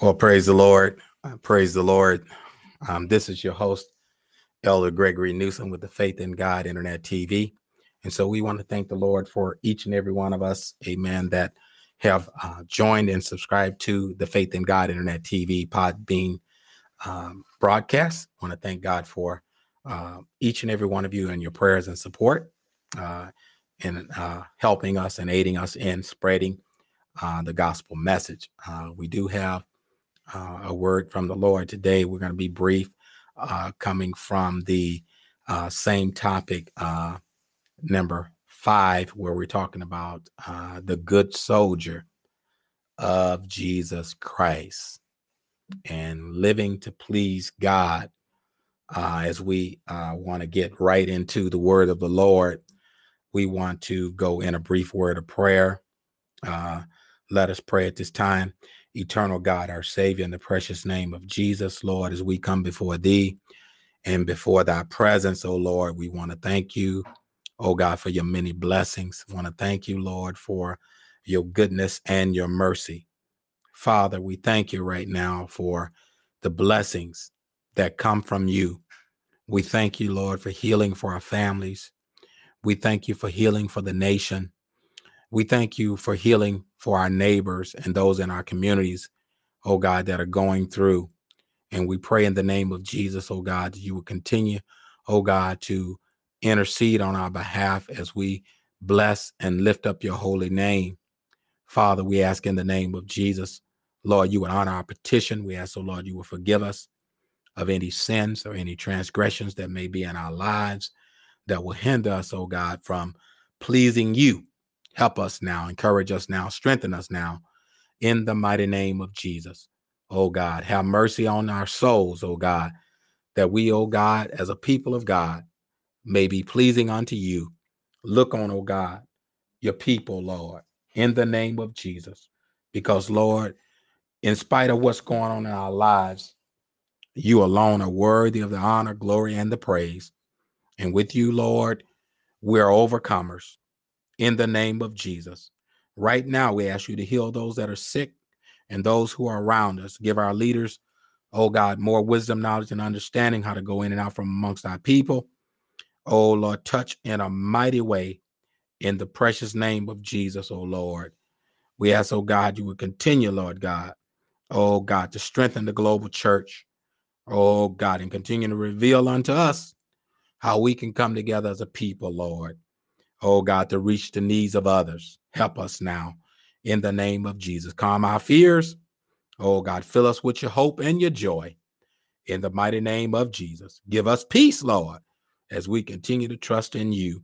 Well, praise the Lord. Uh, praise the Lord. Um, this is your host, Elder Gregory Newsom with the Faith in God Internet TV. And so we want to thank the Lord for each and every one of us, amen, that have uh, joined and subscribed to the Faith in God Internet TV Podbean um, broadcast. I want to thank God for uh, each and every one of you and your prayers and support uh, in uh, helping us and aiding us in spreading uh, the gospel message. Uh, we do have uh, a word from the Lord today. We're going to be brief, uh, coming from the uh, same topic, uh, number five, where we're talking about uh, the good soldier of Jesus Christ and living to please God. Uh, as we want to get right into the word of the Lord, we want to go in a brief word of prayer. let us pray at this time. Eternal God, our Savior, in the precious name of Jesus, Lord, as we come before Thee and before Thy presence, oh Lord, we want to thank you, oh God, for your many blessings. I want to thank you, Lord, for your goodness and your mercy. Father, we thank you right now for the blessings that come from you. We thank you, Lord, for healing for our families. We thank you for healing for the nation. We thank you for healing for our neighbors and those in our communities, oh God, that are going through. And we pray in the name of Jesus, oh God, that you will continue, oh God, to intercede on our behalf as we bless and lift up your holy name. Father, we ask in the name of Jesus, Lord, you would honor our petition. We ask, oh Lord, you will forgive us of any sins or any transgressions that may be in our lives that will hinder us, oh God, from pleasing you. Help us now, encourage us now, strengthen us now in the mighty name of Jesus. Oh God, have mercy on our souls, oh God, that we, oh God, as a people of God, may be pleasing unto you. Look on, oh God, your people, Lord, in the name of Jesus. Because, Lord, in spite of what's going on in our lives, you alone are worthy of the honor, glory, and the praise. And with you, Lord, we're overcomers in the name of Jesus. Right now, we ask you to heal those that are sick and those who are around us. Give our leaders, oh God, more wisdom, knowledge, and understanding how to go in and out from amongst our people. Oh Lord, touch in a mighty way in the precious name of Jesus, oh Lord. We ask, oh God, you would continue, Lord God, oh God, to strengthen the global church, oh God, and continue to reveal unto us how we can come together as a people, Lord oh God, to reach the needs of others. Help us now in the name of Jesus. Calm our fears. Oh God, fill us with your hope and your joy in the mighty name of Jesus. Give us peace, Lord, as we continue to trust in you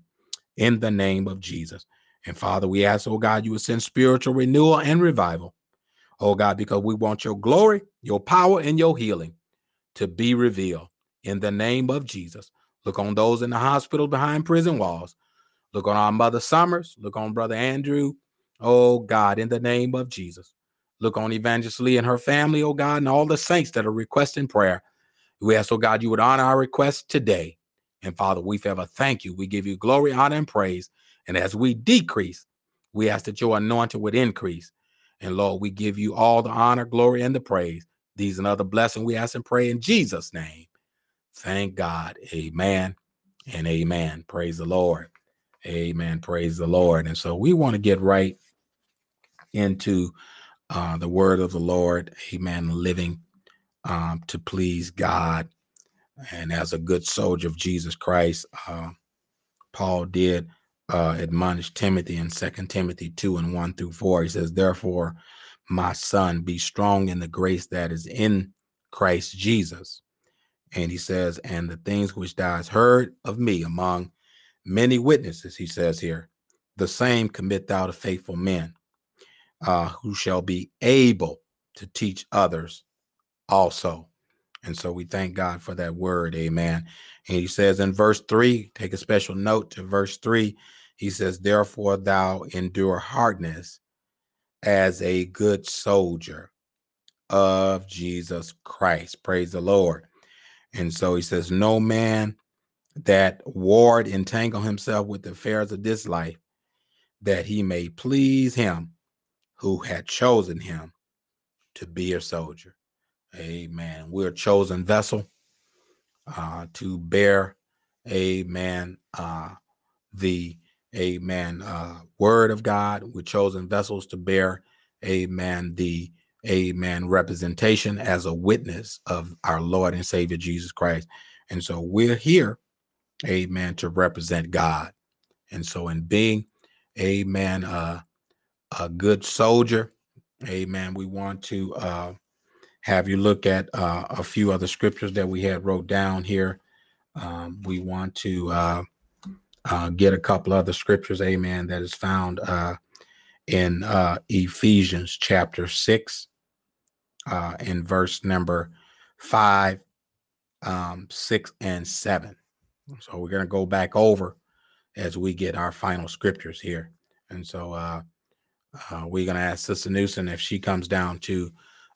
in the name of Jesus. And Father, we ask, oh God, you would send spiritual renewal and revival. Oh God, because we want your glory, your power, and your healing to be revealed in the name of Jesus. Look on those in the hospital behind prison walls Look on our mother Summers. Look on brother Andrew. Oh God, in the name of Jesus. Look on Evangelist Lee and her family, oh God, and all the saints that are requesting prayer. We ask, oh God, you would honor our request today. And Father, we forever thank you. We give you glory, honor, and praise. And as we decrease, we ask that your anointing would increase. And Lord, we give you all the honor, glory, and the praise. These and other blessings we ask and pray in Jesus' name. Thank God. Amen and amen. Praise the Lord. Amen. Praise the Lord. And so we want to get right into uh, the word of the Lord. Amen. Living um, to please God. And as a good soldier of Jesus Christ, uh, Paul did uh, admonish Timothy in Second Timothy 2 and 1 through 4. He says, Therefore, my son, be strong in the grace that is in Christ Jesus. And he says, And the things which thou hast heard of me among many witnesses, he says here, the same commit thou to faithful men uh, who shall be able to teach others also. And so we thank God for that word. Amen. And he says in verse three, take a special note to verse three. He says, Therefore, thou endure hardness as a good soldier of Jesus Christ. Praise the Lord. And so he says, No man that Ward entangle himself with the affairs of this life, that he may please him who had chosen him to be a soldier. Amen. We're a chosen vessel uh, to bear, amen, uh, the amen uh, word of God. We're chosen vessels to bear, amen, the amen representation as a witness of our Lord and Savior Jesus Christ. And so we're here, amen, to represent God. And so in being, amen, uh, a good soldier, amen, we want to uh, have you look at uh, a few other scriptures that we had wrote down here. Um, we want to uh, uh, get a couple other scriptures, amen, that is found uh, in uh, Ephesians chapter 6, uh, in verse number 5, um, 6, and 7. So we're going to go back over as we get our final scriptures here. And so uh, uh, we're going to ask Sister Newsom if she comes down to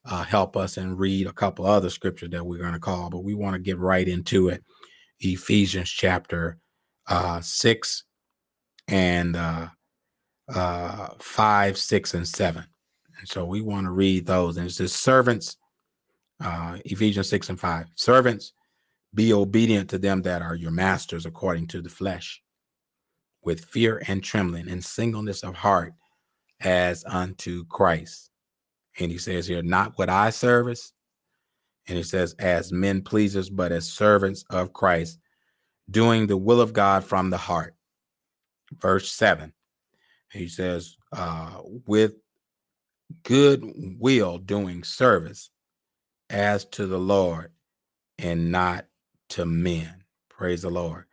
uh, help us and read a couple other scriptures that we're going to call, but we want to get right into it. Ephesians chapter uh, 6 and uh, uh, 5, 6, and 7. And so we want to read those. And it says, Servants, uh, Ephesians 6 and 5. Servants, be obedient to them that are your masters according to the flesh, with fear and trembling and singleness of heart as unto Christ and he says here, not with eye service. And he says, as men pleasers, but as servants of Christ, doing the will of God from the heart. Verse 7, he says, uh, with good will doing service as to the Lord and not to men. Praise the Lord.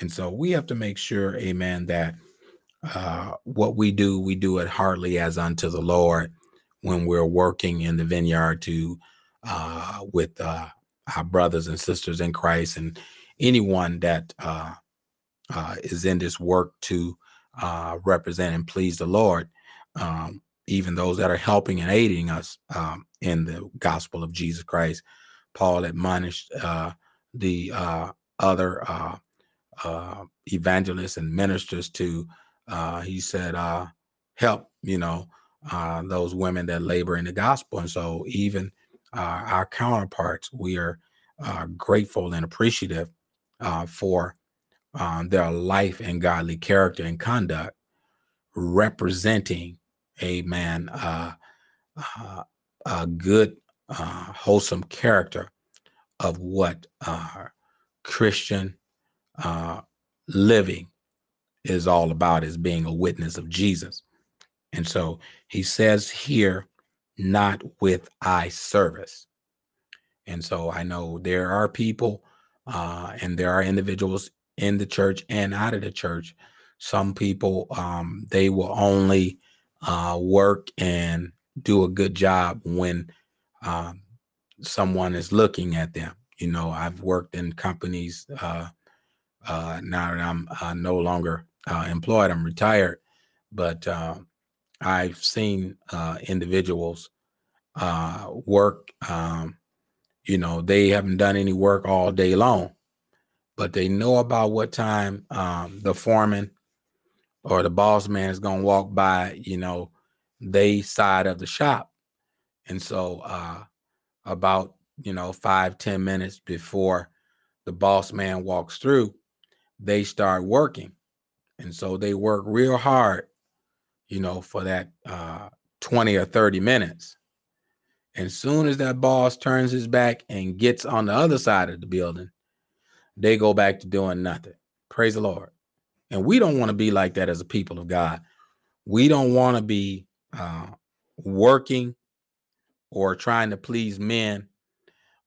And so we have to make sure, amen, that uh, what we do, we do it heartily as unto the Lord when we're working in the vineyard to uh, with uh, our brothers and sisters in Christ and anyone that uh, uh is in this work to uh, represent and please the Lord, um, even those that are helping and aiding us um, in the gospel of Jesus Christ. Paul admonished uh, the other evangelists and ministers to, he said, help, you know, uh, those women that labor in the gospel. And so, even uh, our counterparts, we are uh, grateful and appreciative uh, for um, their life and godly character and conduct, representing a man, uh, uh, a good, wholesome character of what our Christian uh, living is all about, is being a witness of Jesus. And so he says here, not with eye service. And so I know there are people uh, and there are individuals in the church and out of the church. Some people, um, they will only uh, work and do a good job when um, someone is looking at them. You know, I've worked in companies uh, uh, now that I'm uh, no longer uh, employed, I'm retired, but uh, I've seen uh, individuals uh, work. Um, you know, they haven't done any work all day long, but they know about what time um, the foreman or the boss man is going to walk by. You know, they side of the shop, and so uh, about you know five ten minutes before the boss man walks through, they start working, and so they work real hard you know, for that uh, 20 or 30 minutes. And soon as that boss turns his back and gets on the other side of the building, they go back to doing nothing. Praise the Lord. And we don't want to be like that as a people of God. We don't want to be uh, working or trying to please men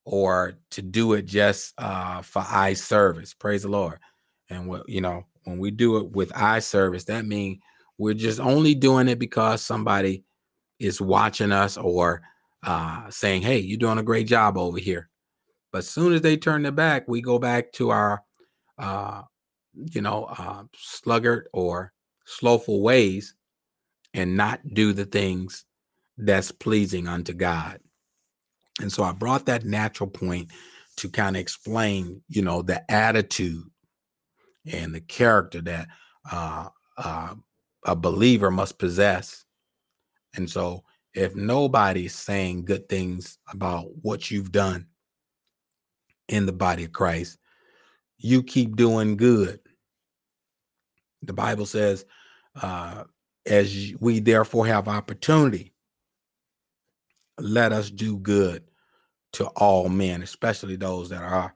or to do it just uh, for eye service. Praise the Lord. And what you know, when we do it with eye service, that means we're just only doing it because somebody is watching us or uh, saying, "Hey, you're doing a great job over here." But as soon as they turn their back, we go back to our, uh, you know, uh, sluggard or slowful ways, and not do the things that's pleasing unto God. And so I brought that natural point to kind of explain, you know, the attitude and the character that uh, uh, a believer must possess. And so if nobody's saying good things about what you've done in the body of Christ, you keep doing good. The Bible says, uh, as we therefore have opportunity, let us do good to all men, especially those that are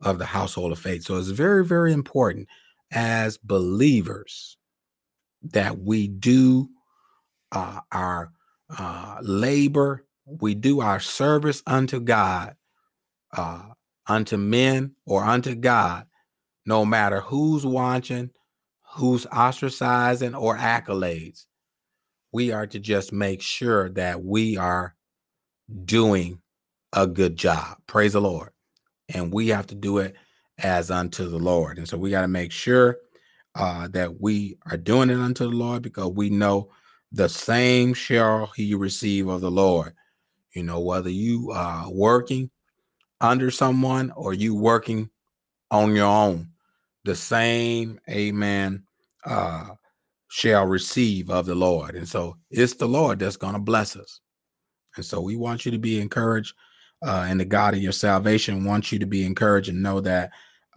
of the household of faith. So it's very, very important as believers that we do uh, our uh, labor, we do our service unto God, uh, unto men or unto God, no matter who's watching, who's ostracizing or accolades. We are to just make sure that we are doing a good job. Praise the Lord. And we have to do it as unto the Lord. And so we got to make sure uh, that we are doing it unto the Lord because we know the same shall he receive of the Lord. You know, whether you are working under someone or you working on your own, the same, amen, uh, shall receive of the Lord. And so it's the Lord that's going to bless us. And so we want you to be encouraged, uh, and the God of your salvation wants you to be encouraged and know that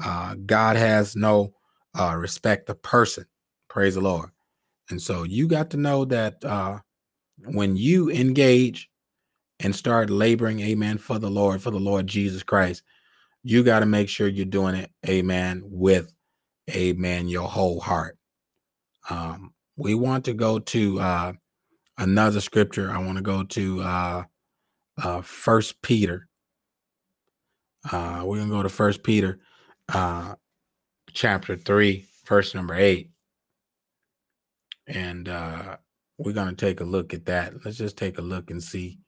uh, God has no uh, respect of person. Praise the Lord. And so you got to know that uh, when you engage and start laboring, amen, for the Lord, for the Lord Jesus Christ, you got to make sure you're doing it, amen, with, amen, your whole heart. Um, we want to go to uh, another scripture. I want to go to uh, uh, First Peter. Uh, we're gonna go to First Peter, uh, chapter three, verse number eight and uh, we're to take a look at that. Let's just take a look and see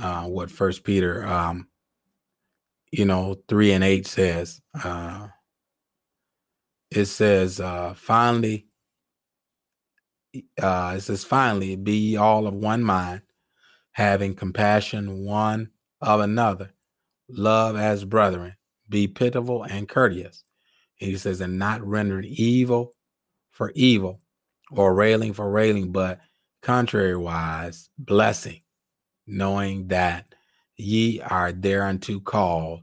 uh, what First Peter, um, you know, three and eight says. Uh, it says, uh, "Finally, uh, it says, finally, be ye all of one mind, having compassion one of another, love as brethren, be pitiful and courteous." he says, "And not rendering evil for evil." or railing for railing, but contrariwise, blessing, knowing that ye are thereunto called,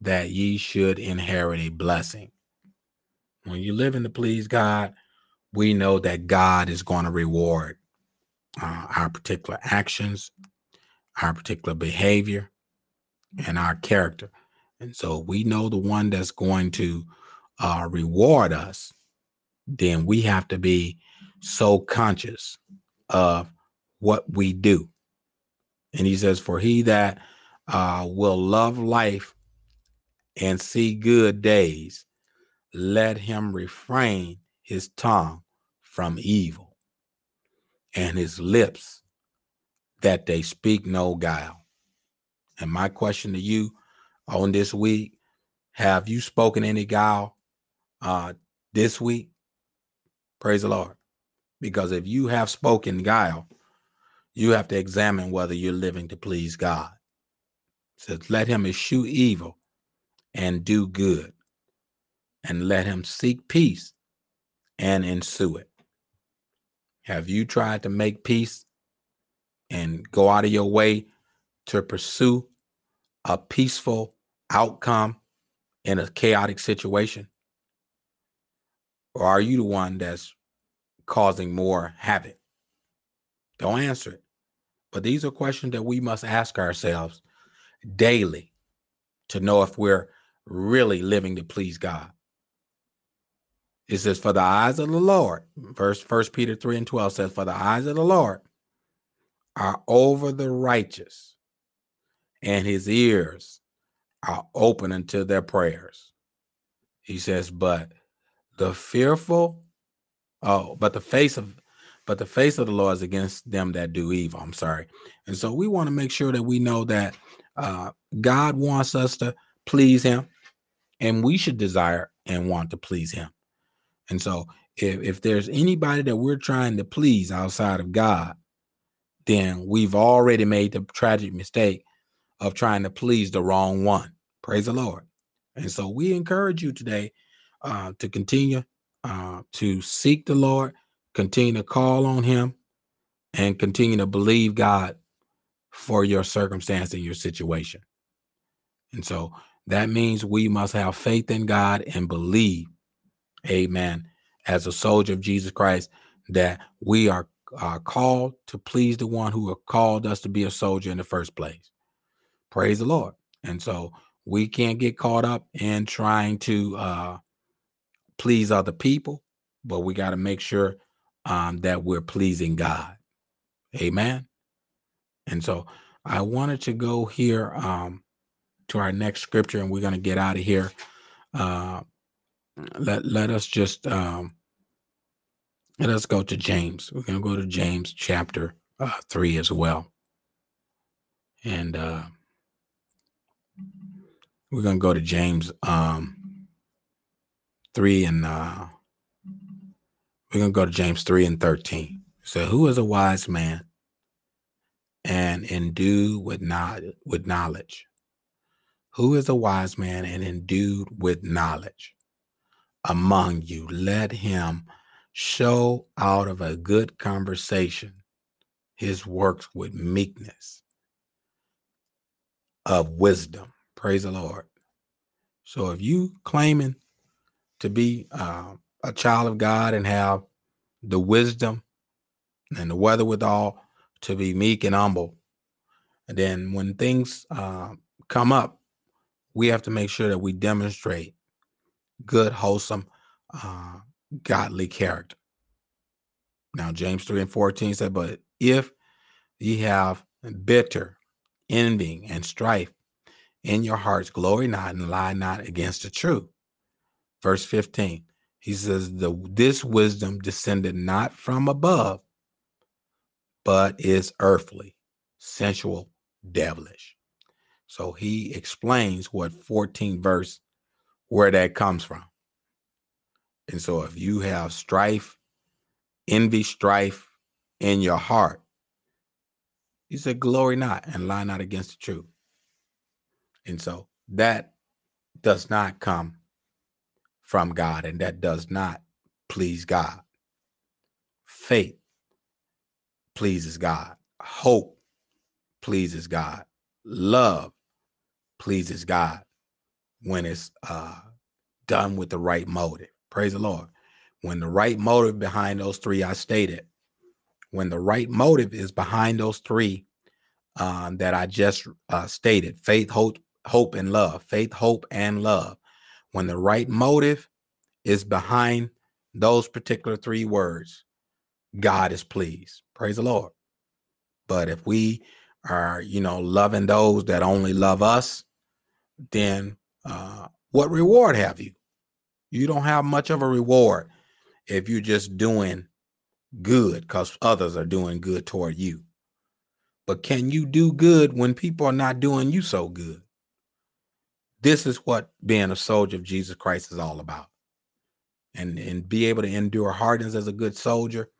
that ye should inherit a blessing. When you live in to please God, we know that God is going to reward uh, our particular actions, our particular behavior, and our character. And so we know the one that's going to uh, reward us, then we have to be so conscious of what we do. And he says, For he that uh, will love life and see good days, let him refrain his tongue from evil and his lips that they speak no guile. And my question to you on this week have you spoken any guile uh, this week? Praise the Lord. Because if you have spoken guile, you have to examine whether you're living to please God. It says, let him eschew evil and do good, and let him seek peace and ensue it. Have you tried to make peace and go out of your way to pursue a peaceful outcome in a chaotic situation? Or are you the one that's causing more havoc? Don't answer it. But these are questions that we must ask ourselves daily to know if we're really living to please God. It says, For the eyes of the Lord, verse First Peter 3 and 12 says, For the eyes of the Lord are over the righteous, and his ears are open unto their prayers. He says, But the fearful Oh, but the face of but the face of the Lord is against them that do evil. I'm sorry. And so we want to make sure that we know that uh, God wants us to please him and we should desire and want to please him. And so if, if there's anybody that we're trying to please outside of God, then we've already made the tragic mistake of trying to please the wrong one. Praise the Lord. And so we encourage you today uh, to continue uh, to seek the Lord, continue to call on Him, and continue to believe God for your circumstance and your situation. And so that means we must have faith in God and believe, amen, as a soldier of Jesus Christ, that we are called to please the one who called us to be a soldier in the first place. Praise the Lord. And so we can't get caught up in trying to uh, please other people, but we got to make sure um, that we're pleasing God. Amen. And so I wanted to go here um, to our next scripture, and we're going to get out of here. Uh, let let us just um, let us go to James. We're going to go to James chapter uh, three as well, and uh, we're going to go to James um, three and uh, we're going to go to James three and thirteen. So, who is a wise man and endued with knowledge? With knowledge, who is a wise man and endued with knowledge among you? Let him show out of a good conversation his works with meekness of wisdom. Praise the Lord. So if you claiming to be uh, a child of God and have the wisdom and the wherewithal to be meek and humble, and then when things uh, come up, we have to make sure that we demonstrate good, wholesome, uh, godly character. Now, James 3 and 14 said, But if ye have bitter envying and strife in your hearts, glory not and lie not against the truth. Verse 15, he says, the, This wisdom descended not from above, but is earthly, sensual, devilish. So he explains what 14 verse where that comes from. And so if you have strife, envy, strife in your heart, you said, glory not and lie not against the truth. And so that does not come from God and that does not please God. Faith pleases God. Hope pleases God. Love pleases God when it's uh, done with the right motive. Praise the Lord. When the right motive behind those three I stated, when the right motive is behind those three um, that I just uh, stated faith, hope, hope, and love. Faith, hope, and love. When the right motive is behind those particular three words, God is pleased. Praise the Lord. But if we are, you know, loving those that only love us, then uh, what reward have you? You don't have much of a reward if you're just doing good because others are doing good toward you. But can you do good when people are not doing you so good? This is what being a soldier of Jesus Christ is all about. And, and be able to endure hardness as a good soldier.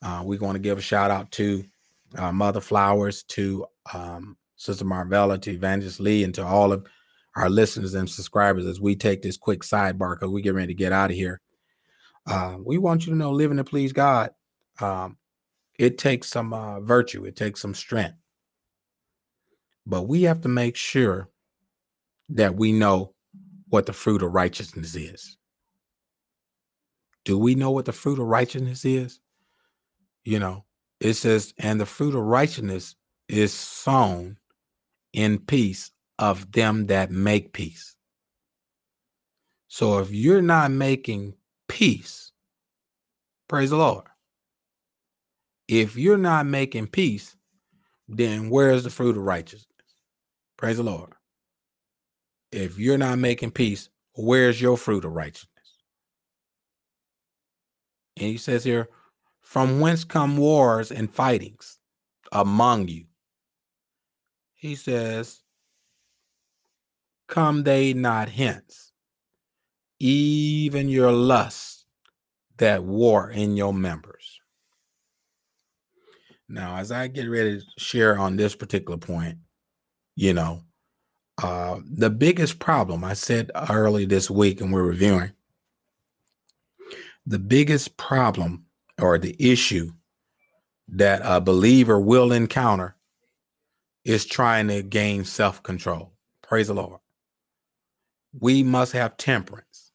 Uh, we're going to give a shout out to uh, Mother Flowers, to um, Sister Marvella, to Evangelist Lee, and to all of our listeners and subscribers as we take this quick sidebar because we get ready to get out of here. Uh, we want you to know living to please God. Um, it takes some uh, virtue, it takes some strength. But we have to make sure that we know what the fruit of righteousness is. Do we know what the fruit of righteousness is? You know, it says, and the fruit of righteousness is sown in peace of them that make peace. So if you're not making peace, praise the Lord. If you're not making peace, then where's the fruit of righteousness? Praise the Lord. If you're not making peace, where's your fruit of righteousness? And he says here, from whence come wars and fightings among you? He says, come they not hence, even your lusts that war in your members. Now, as I get ready to share on this particular point, you know, uh, the biggest problem I said early this week, and we're reviewing the biggest problem or the issue that a believer will encounter is trying to gain self control. Praise the Lord. We must have temperance.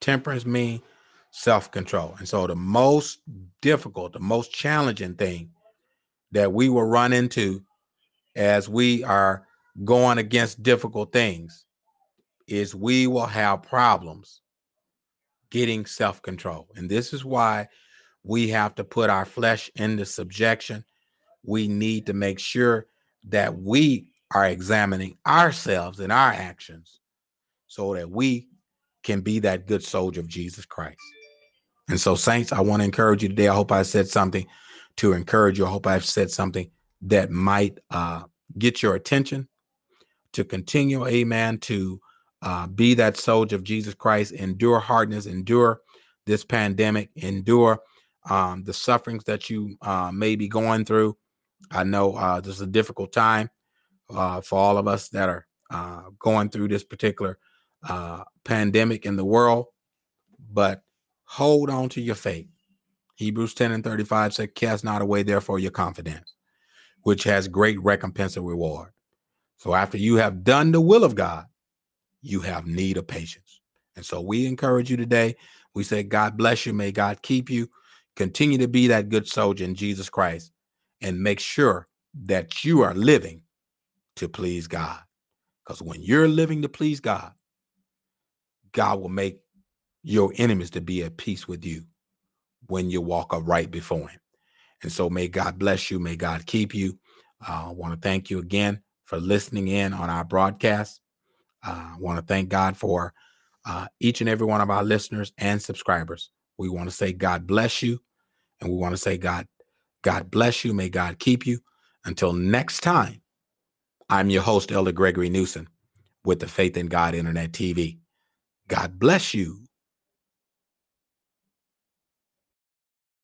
Temperance means self control. And so, the most difficult, the most challenging thing that we will run into as we are going against difficult things is we will have problems getting self control. And this is why we have to put our flesh into subjection. We need to make sure that we are examining ourselves and our actions so that we can be that good soldier of Jesus Christ. And so, saints, I want to encourage you today. I hope I said something to encourage you. I hope I've said something that might uh, get your attention to continue, amen, to uh, be that soldier of Jesus Christ, endure hardness, endure this pandemic, endure um, the sufferings that you uh, may be going through. I know uh, this is a difficult time uh, for all of us that are uh, going through this particular uh, pandemic in the world, but hold on to your faith. Hebrews 10 and 35 said, Cast not away, therefore, your confidence, which has great recompense and reward. So after you have done the will of God, you have need of patience. And so we encourage you today. We say, God bless you. May God keep you. Continue to be that good soldier in Jesus Christ and make sure that you are living to please God. Because when you're living to please God, God will make your enemies to be at peace with you when you walk upright before Him. And so may God bless you. May God keep you. Uh, I want to thank you again for listening in on our broadcast. Uh, I want to thank God for uh, each and every one of our listeners and subscribers. We want to say God bless you, and we want to say God, God bless you. May God keep you. Until next time, I'm your host, Elder Gregory Newsom, with the Faith in God Internet TV. God bless you